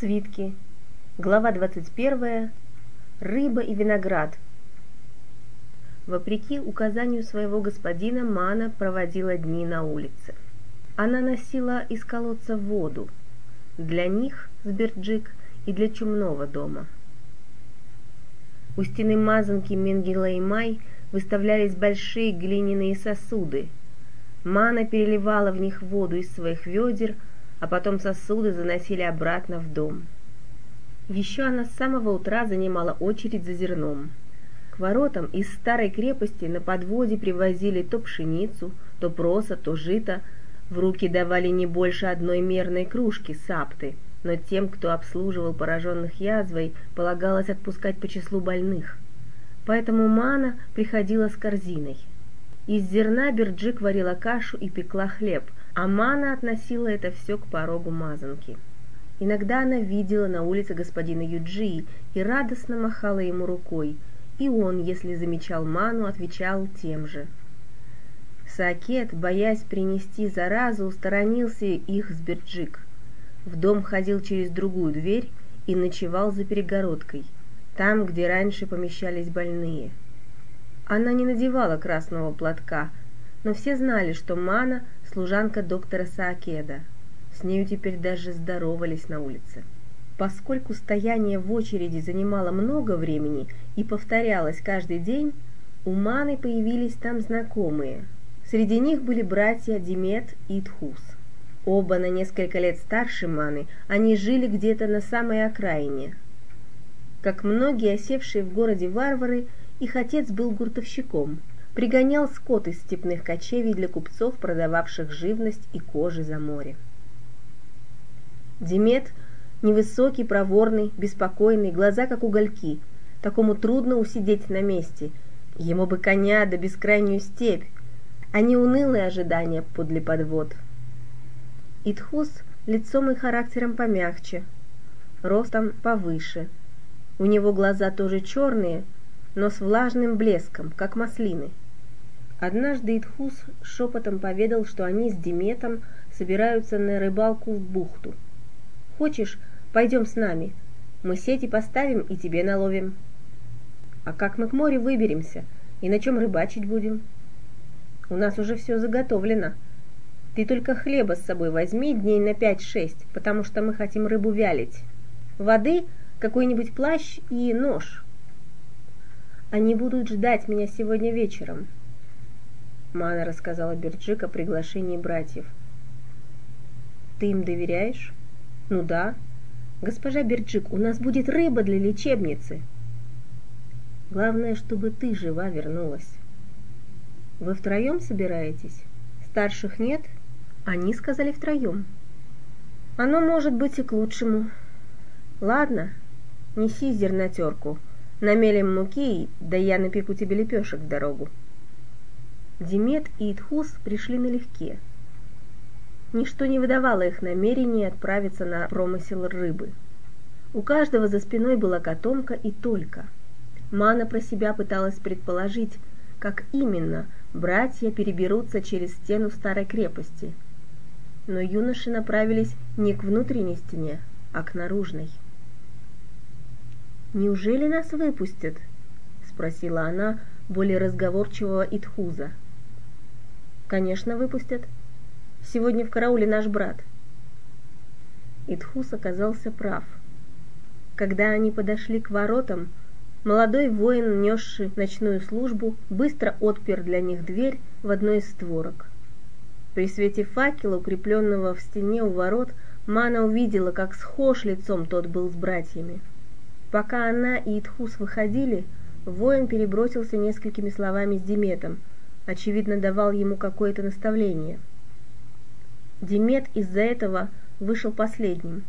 Свитки. Глава 21. Рыба и виноград. Вопреки указанию своего господина, Мана проводила дни на улице. Она носила из колодца воду. Для них, с Берджик, и для чумного дома. У стены мазанки Менгелеймай выставлялись большие глиняные сосуды. Мана переливала в них воду из своих ведер – а потом сосуды заносили обратно в дом. Еще она с самого утра занимала очередь за зерном. К воротам из старой крепости на подводе привозили то пшеницу, то проса, то жито, в руки давали не больше одной мерной кружки сапты, но тем, кто обслуживал пораженных язвой, полагалось отпускать по числу больных. Поэтому Мана приходила с корзиной. Из зерна Берджик варила кашу и пекла хлеб – Амана относила это все к порогу мазанки. Иногда она видела на улице господина Юджи и радостно махала ему рукой, и он, если замечал ману, отвечал тем же. Сакет, боясь принести заразу, сторонился их с Берджик. В дом ходил через другую дверь и ночевал за перегородкой, там, где раньше помещались больные. Она не надевала красного платка, но все знали, что Мана – служанка доктора Саакеда. С нею теперь даже здоровались на улице. Поскольку стояние в очереди занимало много времени и повторялось каждый день, у Маны появились там знакомые. Среди них были братья Димет и Тхус. Оба на несколько лет старше Маны, они жили где-то на самой окраине. Как многие осевшие в городе варвары, их отец был гуртовщиком – пригонял скот из степных кочевий для купцов, продававших живность и кожи за море. Демет невысокий, проворный, беспокойный, глаза как угольки. Такому трудно усидеть на месте. Ему бы коня да бескрайнюю степь, а не унылые ожидания подле подвод. Итхус лицом и характером помягче, ростом повыше. У него глаза тоже черные, но с влажным блеском, как маслины. Однажды Итхус шепотом поведал, что они с Диметом собираются на рыбалку в бухту. «Хочешь, пойдем с нами? Мы сети поставим и тебе наловим». «А как мы к морю выберемся? И на чем рыбачить будем?» «У нас уже все заготовлено. Ты только хлеба с собой возьми дней на пять-шесть, потому что мы хотим рыбу вялить. Воды, какой-нибудь плащ и нож». «Они будут ждать меня сегодня вечером», Мана рассказала Берджик о приглашении братьев. «Ты им доверяешь?» «Ну да. Госпожа Берджик, у нас будет рыба для лечебницы!» «Главное, чтобы ты жива вернулась». «Вы втроем собираетесь? Старших нет?» Они сказали втроем. «Оно может быть и к лучшему. Ладно, неси зернотерку, намелим муки, да я напеку тебе лепешек в дорогу». Демет и Итхус пришли налегке. Ничто не выдавало их намерения отправиться на промысел рыбы. У каждого за спиной была котомка и только. Мана про себя пыталась предположить, как именно братья переберутся через стену старой крепости. Но юноши направились не к внутренней стене, а к наружной. «Неужели нас выпустят?» – спросила она более разговорчивого Итхуза. Конечно, выпустят. Сегодня в карауле наш брат. Итхус оказался прав. Когда они подошли к воротам, молодой воин, несший ночную службу, быстро отпер для них дверь в одной из створок. При свете факела, укрепленного в стене у ворот, Мана увидела, как схож лицом тот был с братьями. Пока она и Итхус выходили, воин перебросился несколькими словами с Диметом – очевидно, давал ему какое-то наставление. Демет из-за этого вышел последним.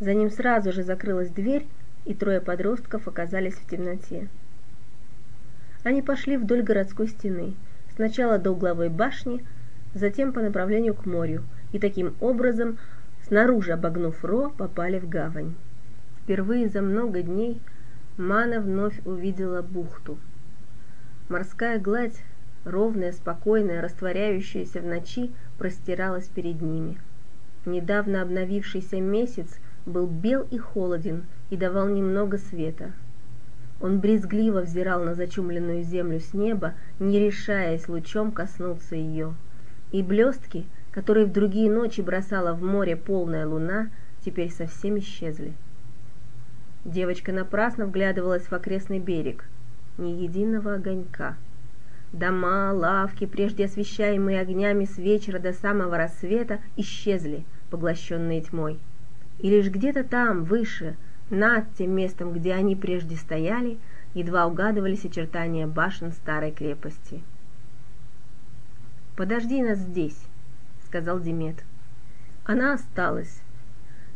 За ним сразу же закрылась дверь, и трое подростков оказались в темноте. Они пошли вдоль городской стены, сначала до угловой башни, затем по направлению к морю, и таким образом, снаружи обогнув Ро, попали в гавань. Впервые за много дней Мана вновь увидела бухту – Морская гладь, ровная, спокойная, растворяющаяся в ночи, простиралась перед ними. Недавно обновившийся месяц был бел и холоден и давал немного света. Он брезгливо взирал на зачумленную землю с неба, не решаясь лучом коснуться ее. И блестки, которые в другие ночи бросала в море полная луна, теперь совсем исчезли. Девочка напрасно вглядывалась в окрестный берег. Ни единого огонька. Дома, лавки, прежде освещаемые огнями с вечера до самого рассвета, исчезли, поглощенные тьмой. И лишь где-то там, выше, над тем местом, где они прежде стояли, едва угадывались очертания башен старой крепости. «Подожди нас здесь», — сказал Демет. Она осталась.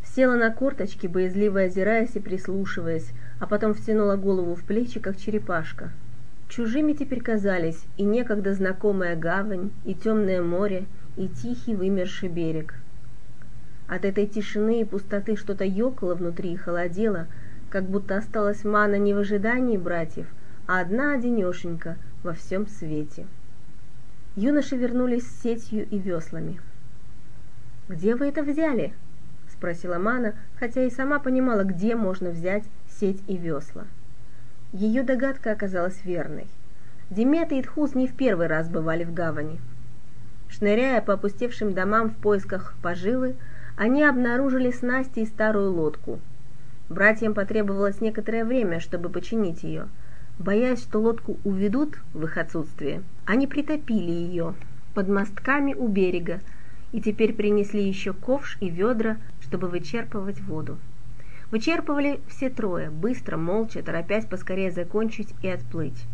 Села на корточки, боязливо озираясь и прислушиваясь, а потом втянула голову в плечи, как черепашка. Чужими теперь казались и некогда знакомая гавань, и темное море, и тихий вымерший берег — от этой тишины и пустоты что-то ёкало внутри и холодело, как будто осталась мана не в ожидании братьев, а одна одинешенька во всем свете. Юноши вернулись с сетью и веслами. «Где вы это взяли?» — спросила Мана, хотя и сама понимала, где можно взять сеть и весла. Ее догадка оказалась верной. Демет и Итхус не в первый раз бывали в гавани. Шныряя по опустевшим домам в поисках поживы, они обнаружили снасти и старую лодку. Братьям потребовалось некоторое время, чтобы починить ее. Боясь, что лодку уведут в их отсутствие, они притопили ее под мостками у берега и теперь принесли еще ковш и ведра, чтобы вычерпывать воду. Вычерпывали все трое, быстро, молча, торопясь поскорее закончить и отплыть.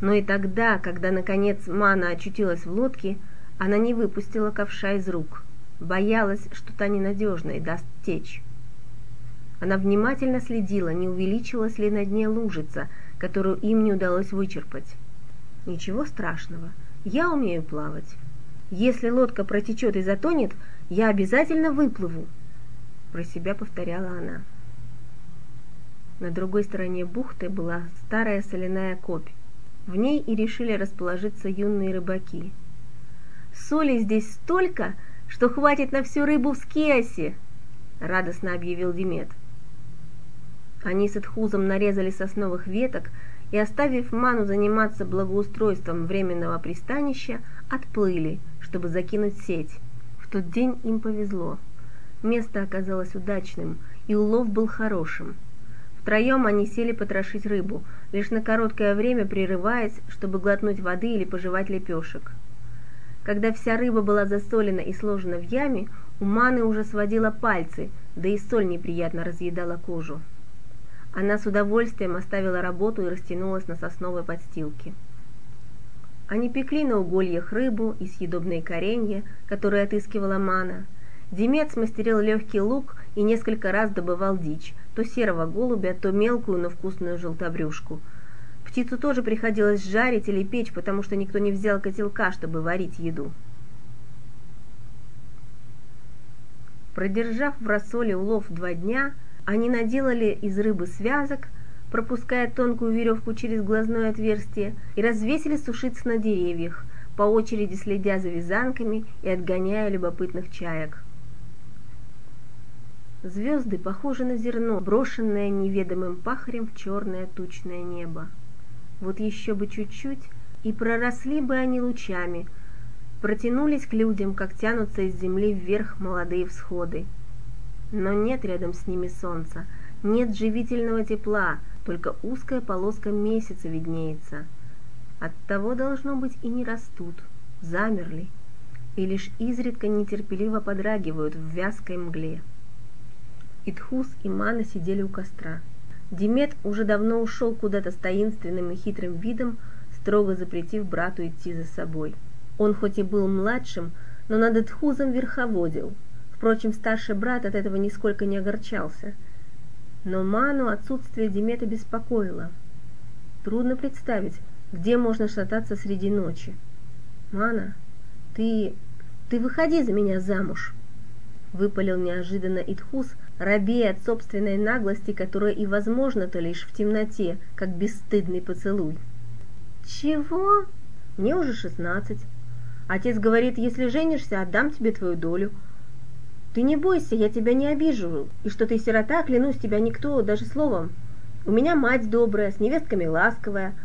Но и тогда, когда наконец Мана очутилась в лодке, она не выпустила ковша из рук – боялась, что та ненадежна и даст течь. Она внимательно следила, не увеличилась ли на дне лужица, которую им не удалось вычерпать. Ничего страшного, я умею плавать. Если лодка протечет и затонет, я обязательно выплыву, про себя повторяла она. На другой стороне бухты была старая соляная копь. В ней и решили расположиться юные рыбаки. Соли здесь столько, что хватит на всю рыбу в скиасе!» — радостно объявил Демет. Они с Эдхузом нарезали сосновых веток и, оставив Ману заниматься благоустройством временного пристанища, отплыли, чтобы закинуть сеть. В тот день им повезло. Место оказалось удачным, и улов был хорошим. Втроем они сели потрошить рыбу, лишь на короткое время прерываясь, чтобы глотнуть воды или пожевать лепешек. Когда вся рыба была засолена и сложена в яме, у Маны уже сводила пальцы, да и соль неприятно разъедала кожу. Она с удовольствием оставила работу и растянулась на сосновой подстилке. Они пекли на угольях рыбу и съедобные коренья, которые отыскивала Мана. Демет смастерил легкий лук и несколько раз добывал дичь, то серого голубя, то мелкую, но вкусную желтобрюшку – Птицу тоже приходилось жарить или печь, потому что никто не взял котелка, чтобы варить еду. Продержав в рассоле улов два дня, они наделали из рыбы связок, пропуская тонкую веревку через глазное отверстие, и развесили сушиться на деревьях, по очереди следя за вязанками и отгоняя любопытных чаек. Звезды похожи на зерно, брошенное неведомым пахарем в черное тучное небо. Вот еще бы чуть-чуть, и проросли бы они лучами, протянулись к людям, как тянутся из земли вверх молодые всходы. Но нет рядом с ними солнца, нет живительного тепла, только узкая полоска месяца виднеется. Оттого, должно быть, и не растут, замерли, и лишь изредка нетерпеливо подрагивают в вязкой мгле. Итхус и Мана сидели у костра. Демет уже давно ушел куда-то с таинственным и хитрым видом, строго запретив брату идти за собой. Он хоть и был младшим, но над Эдхузом верховодил. Впрочем, старший брат от этого нисколько не огорчался. Но Ману отсутствие Демета беспокоило. Трудно представить, где можно шататься среди ночи. «Мана, ты... ты выходи за меня замуж!» Выпалил неожиданно Итхус, рабея от собственной наглости, которая и возможна-то лишь в темноте, как бесстыдный поцелуй. «Чего? Мне уже шестнадцать. Отец говорит, если женишься, отдам тебе твою долю. Ты не бойся, я тебя не обижу, и что ты сирота, клянусь тебя никто, даже словом. У меня мать добрая, с невестками ласковая,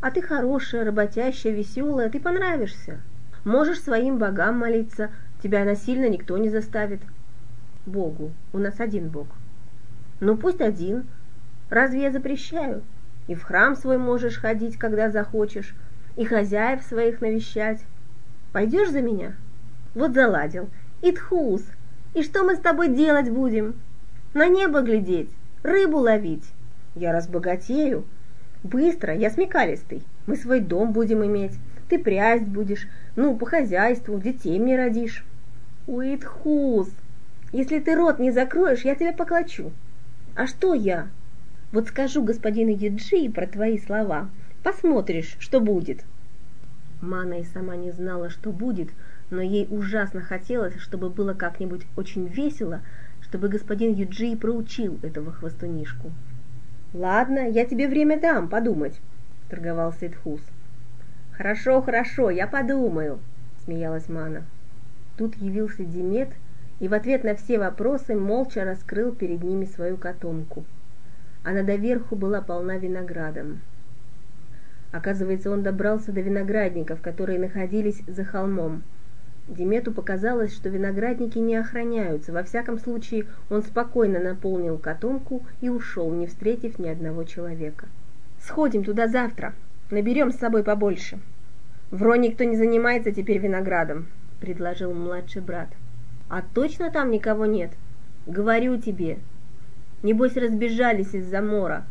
а ты хорошая, работящая, веселая, ты понравишься. Можешь своим богам молиться, тебя насильно никто не заставит. Богу, у нас один Бог. Ну пусть один. Разве я запрещаю? И в храм свой можешь ходить, когда захочешь, и хозяев своих навещать. Пойдешь за меня? Вот заладил. Итхус, и что мы с тобой делать будем? На небо глядеть, рыбу ловить. Я разбогатею. Быстро, я смекалистый. Мы свой дом будем иметь. Ты прясть будешь, ну, по хозяйству, детей мне родишь. Уитхус, если ты рот не закроешь, я тебя поклочу. А что я? Вот скажу господину Еджи про твои слова. Посмотришь, что будет. Мана и сама не знала, что будет, но ей ужасно хотелось, чтобы было как-нибудь очень весело, чтобы господин Юджи проучил этого хвостунишку. «Ладно, я тебе время дам подумать», — торговался Идхус. «Хорошо, хорошо, я подумаю», — смеялась Мана. Тут явился Демет и в ответ на все вопросы молча раскрыл перед ними свою котомку. Она доверху была полна виноградом. Оказывается, он добрался до виноградников, которые находились за холмом — Димету показалось, что виноградники не охраняются. Во всяком случае, он спокойно наполнил котомку и ушел, не встретив ни одного человека. «Сходим туда завтра. Наберем с собой побольше». «Вро никто не занимается теперь виноградом», — предложил младший брат. «А точно там никого нет? Говорю тебе. Небось, разбежались из-за мора.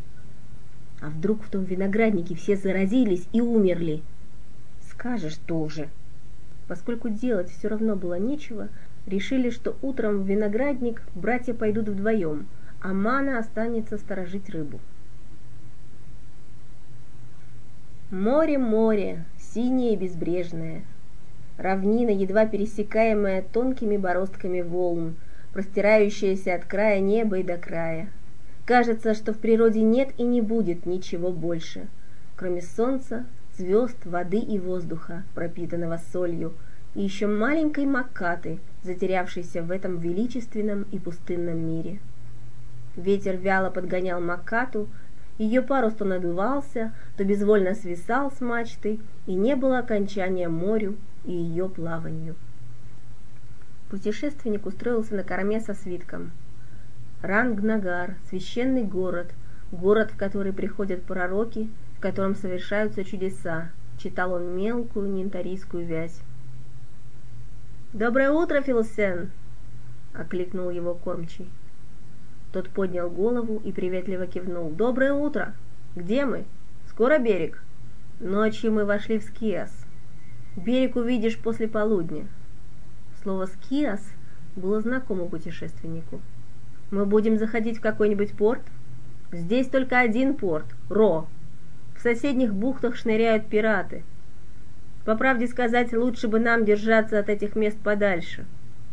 А вдруг в том винограднике все заразились и умерли?» «Скажешь тоже», Поскольку делать все равно было нечего, решили, что утром в виноградник братья пойдут вдвоем, а Мана останется сторожить рыбу. Море, море, синее и безбрежное, равнина, едва пересекаемая тонкими бороздками волн, простирающаяся от края неба и до края. Кажется, что в природе нет и не будет ничего больше, кроме солнца, звезд, воды и воздуха, пропитанного солью, и еще маленькой Маккаты, затерявшейся в этом величественном и пустынном мире. Ветер вяло подгонял Маккату, ее парус то надувался, то безвольно свисал с мачты, и не было окончания морю и ее плаванию. Путешественник устроился на корме со свитком. Рангнагар, священный город, город, в который приходят пророки, в котором совершаются чудеса, читал он мелкую нинтарийскую вязь. «Доброе утро, Филсен!» — окликнул его кормчий. Тот поднял голову и приветливо кивнул. «Доброе утро! Где мы? Скоро берег?» Ночью мы вошли в Скиас. Берег увидишь после полудня. Слово «Скиас» было знакомо путешественнику. «Мы будем заходить в какой-нибудь порт?» «Здесь только один порт — Ро. В соседних бухтах шныряют пираты. По правде сказать, лучше бы нам держаться от этих мест подальше.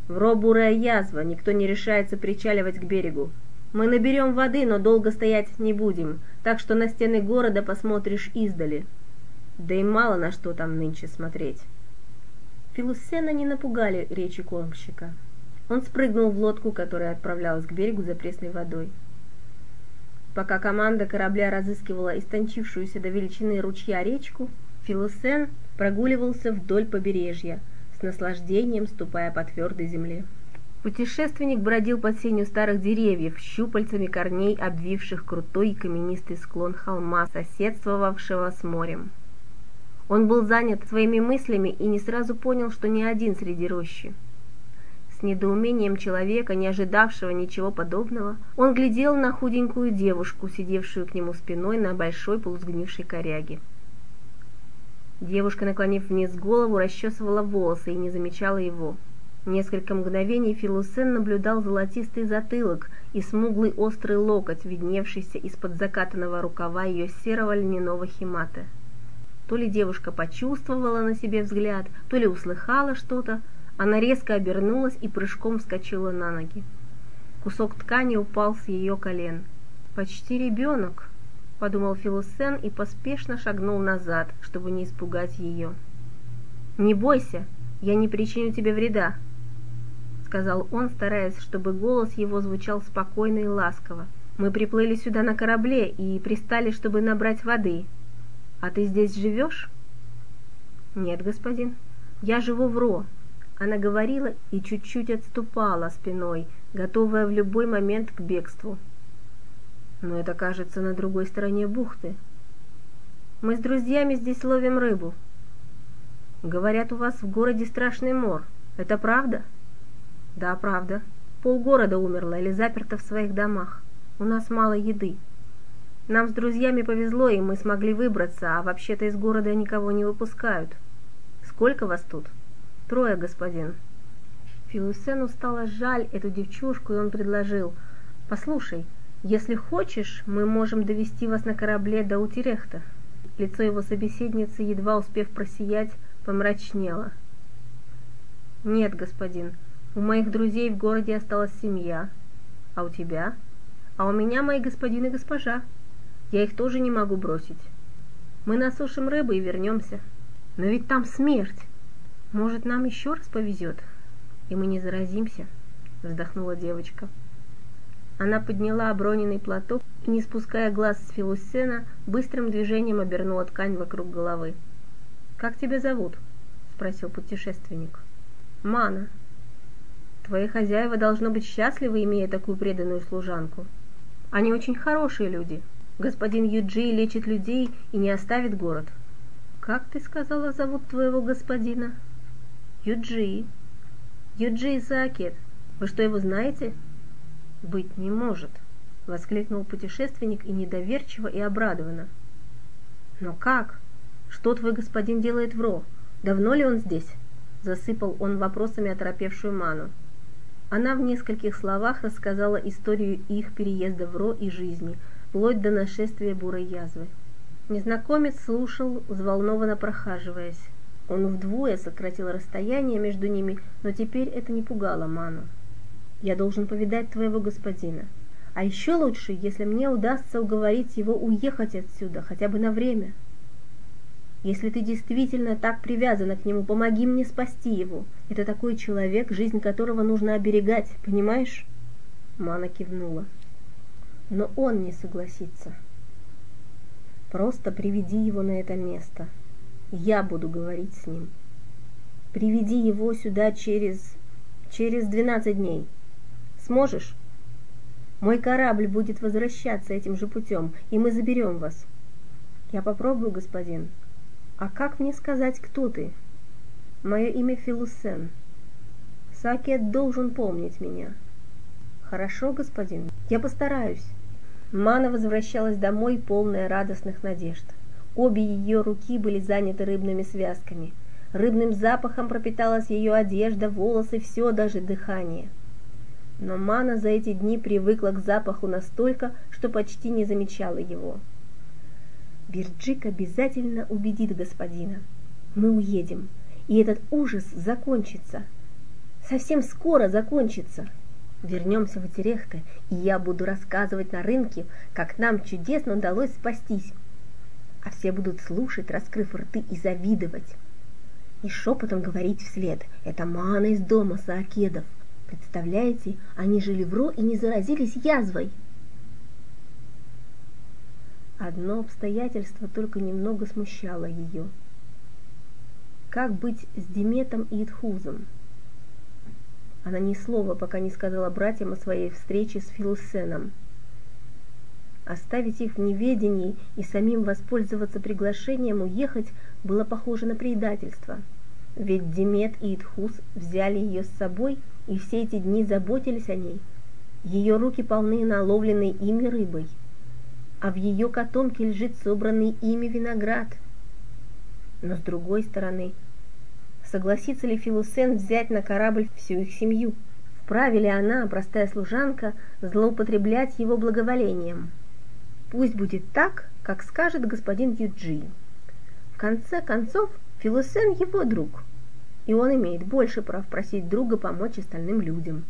В Ро бурая язва, никто не решается причаливать к берегу. Мы наберем воды, но долго стоять не будем, так что на стены города посмотришь издали. Да и мало на что там нынче смотреть. Филусена не напугали речи кормщика. Он спрыгнул в лодку, которая отправлялась к берегу за пресной водой. Пока команда корабля разыскивала истончившуюся до величины ручья речку, Филосен прогуливался вдоль побережья, с наслаждением ступая по твердой земле. Путешественник бродил под сенью старых деревьев, щупальцами корней, обвивших крутой и каменистый склон холма, соседствовавшего с морем. Он был занят своими мыслями и не сразу понял, что не один среди рощи недоумением человека, не ожидавшего ничего подобного, он глядел на худенькую девушку, сидевшую к нему спиной на большой полусгнившей коряге. Девушка, наклонив вниз голову, расчесывала волосы и не замечала его. Несколько мгновений Филусен наблюдал золотистый затылок и смуглый острый локоть, видневшийся из-под закатанного рукава ее серого льняного химата. То ли девушка почувствовала на себе взгляд, то ли услыхала что-то, она резко обернулась и прыжком вскочила на ноги. Кусок ткани упал с ее колен. «Почти ребенок», — подумал Филосен и поспешно шагнул назад, чтобы не испугать ее. «Не бойся, я не причиню тебе вреда», — сказал он, стараясь, чтобы голос его звучал спокойно и ласково. «Мы приплыли сюда на корабле и пристали, чтобы набрать воды. А ты здесь живешь?» «Нет, господин. Я живу в Ро». Она говорила и чуть-чуть отступала спиной, готовая в любой момент к бегству. «Но это, кажется, на другой стороне бухты», мы с друзьями здесь ловим рыбу. Говорят, у вас в городе страшный мор. Это правда? Да, правда. Полгорода умерло или заперто в своих домах. У нас мало еды. Нам с друзьями повезло, и мы смогли выбраться, а вообще-то из города никого не выпускают. Сколько вас тут? Трое, господин. Филусену стало жаль эту девчушку, и он предложил. Послушай, если хочешь, мы можем довести вас на корабле до Утерехта. Лицо его собеседницы, едва успев просиять, помрачнело. «Нет, господин, у моих друзей в городе осталась семья. А у тебя? А у меня мои господин и госпожа. Я их тоже не могу бросить. Мы насушим рыбы и вернемся. Но ведь там смерть. Может, нам еще раз повезет, и мы не заразимся?» Вздохнула девочка. Она подняла оброненный платок и, не спуская глаз с Филусена, быстрым движением обернула ткань вокруг головы. «Как тебя зовут?» — спросил путешественник. «Мана. Твои хозяева должно быть счастливы, имея такую преданную служанку. Они очень хорошие люди. Господин Юджи лечит людей и не оставит город». «Как ты сказала, зовут твоего господина?» «Юджи. Юджи Исаакет. Вы что, его знаете?» «Быть не может!» — воскликнул путешественник и недоверчиво, и обрадованно. «Но как? Что твой господин делает в Ро? Давно ли он здесь?» Засыпал он вопросами оторопевшую Ману. Она в нескольких словах рассказала историю их переезда в Ро и жизни, вплоть до нашествия бурой язвы. Незнакомец слушал, взволнованно прохаживаясь. Он вдвое сократил расстояние между ними, но теперь это не пугало Ману. Я должен повидать твоего господина. А еще лучше, если мне удастся уговорить его уехать отсюда, хотя бы на время. Если ты действительно так привязана к нему, помоги мне спасти его. Это такой человек, жизнь которого нужно оберегать, понимаешь?» Мана кивнула. «Но он не согласится. Просто приведи его на это место. Я буду говорить с ним. Приведи его сюда через... через двенадцать дней. Сможешь? Мой корабль будет возвращаться этим же путем, и мы заберем вас. Я попробую, господин. А как мне сказать, кто ты? Мое имя Филусен. Сакет должен помнить меня. Хорошо, господин. Я постараюсь. Мана возвращалась домой, полная радостных надежд. Обе ее руки были заняты рыбными связками. Рыбным запахом пропиталась ее одежда, волосы, все, даже дыхание – но Мана за эти дни привыкла к запаху настолько, что почти не замечала его. Бирджик обязательно убедит господина. Мы уедем, и этот ужас закончится. Совсем скоро закончится. Вернемся в Терехта, и я буду рассказывать на рынке, как нам чудесно удалось спастись. А все будут слушать, раскрыв рты, и завидовать. И шепотом говорить вслед. Это мана из дома Саакедов. Представляете, они жили в Ро и не заразились язвой. Одно обстоятельство только немного смущало ее. Как быть с Диметом и Итхузом? Она ни слова пока не сказала братьям о своей встрече с Филусеном. Оставить их в неведении и самим воспользоваться приглашением уехать было похоже на предательство. Ведь Димет и Итхуз взяли ее с собой – и все эти дни заботились о ней. Ее руки полны наловленной ими рыбой, а в ее котомке лежит собранный ими виноград. Но с другой стороны, согласится ли Филусен взять на корабль всю их семью? Вправе ли она, простая служанка, злоупотреблять его благоволением? Пусть будет так, как скажет господин Юджи. В конце концов, Филусен его друг – и он имеет больше прав просить друга помочь остальным людям.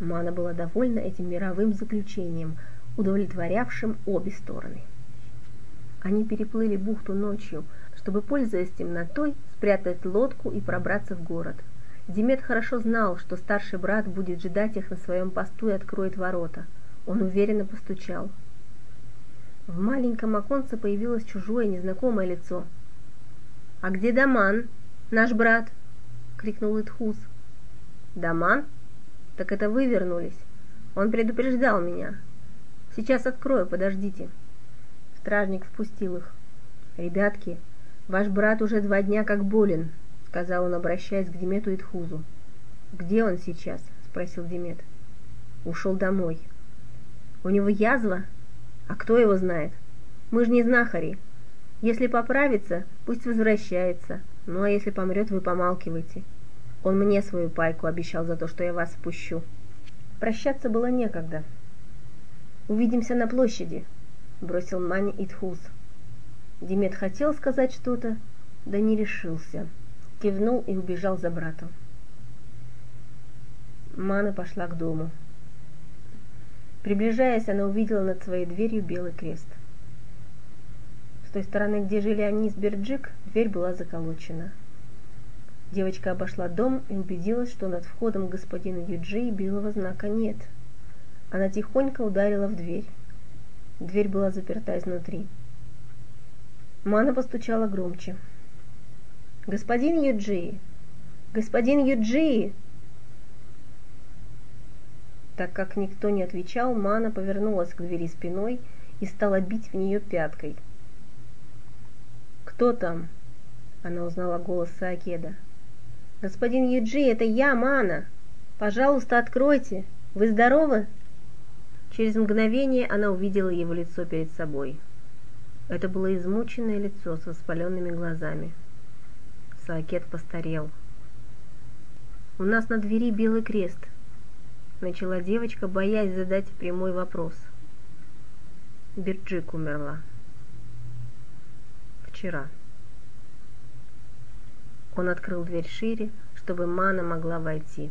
Мана была довольна этим мировым заключением, удовлетворявшим обе стороны. Они переплыли бухту ночью, чтобы, пользуясь темнотой, спрятать лодку и пробраться в город. Димет хорошо знал, что старший брат будет ждать их на своем посту и откроет ворота. Он уверенно постучал. В маленьком оконце появилось чужое незнакомое лицо. «А где Даман, наш брат?» — крикнул Итхус. «Даман? Так это вы вернулись. Он предупреждал меня. Сейчас открою, подождите». Стражник впустил их. «Ребятки, ваш брат уже два дня как болен», — сказал он, обращаясь к Димету и Тхузу. «Где он сейчас?» — спросил Димет. «Ушел домой». «У него язва? А кто его знает? Мы же не знахари. Если поправится, пусть возвращается. Ну а если помрет, вы помалкивайте. Он мне свою пайку обещал за то, что я вас впущу». Прощаться было некогда. «Увидимся на площади», бросил Мани Итхус. Демет хотел сказать что-то, да не решился. Кивнул и убежал за братом. Мана пошла к дому. Приближаясь, она увидела над своей дверью белый крест. С той стороны, где жили они с Берджик, дверь была заколочена. Девочка обошла дом и убедилась, что над входом господина Юджи белого знака нет. Она тихонько ударила в дверь. Дверь была заперта изнутри. Мана постучала громче. «Господин Юджи! Господин Юджи!» Так как никто не отвечал, Мана повернулась к двери спиной и стала бить в нее пяткой. «Кто там?» Она узнала голос Саакеда. «Господин Юджи, это я, Мана! Пожалуйста, откройте! Вы здоровы?» Через мгновение она увидела его лицо перед собой. Это было измученное лицо с воспаленными глазами. Саакет постарел. «У нас на двери белый крест», — начала девочка, боясь задать прямой вопрос. Бирджик умерла. Вчера. Он открыл дверь шире, чтобы Мана могла войти.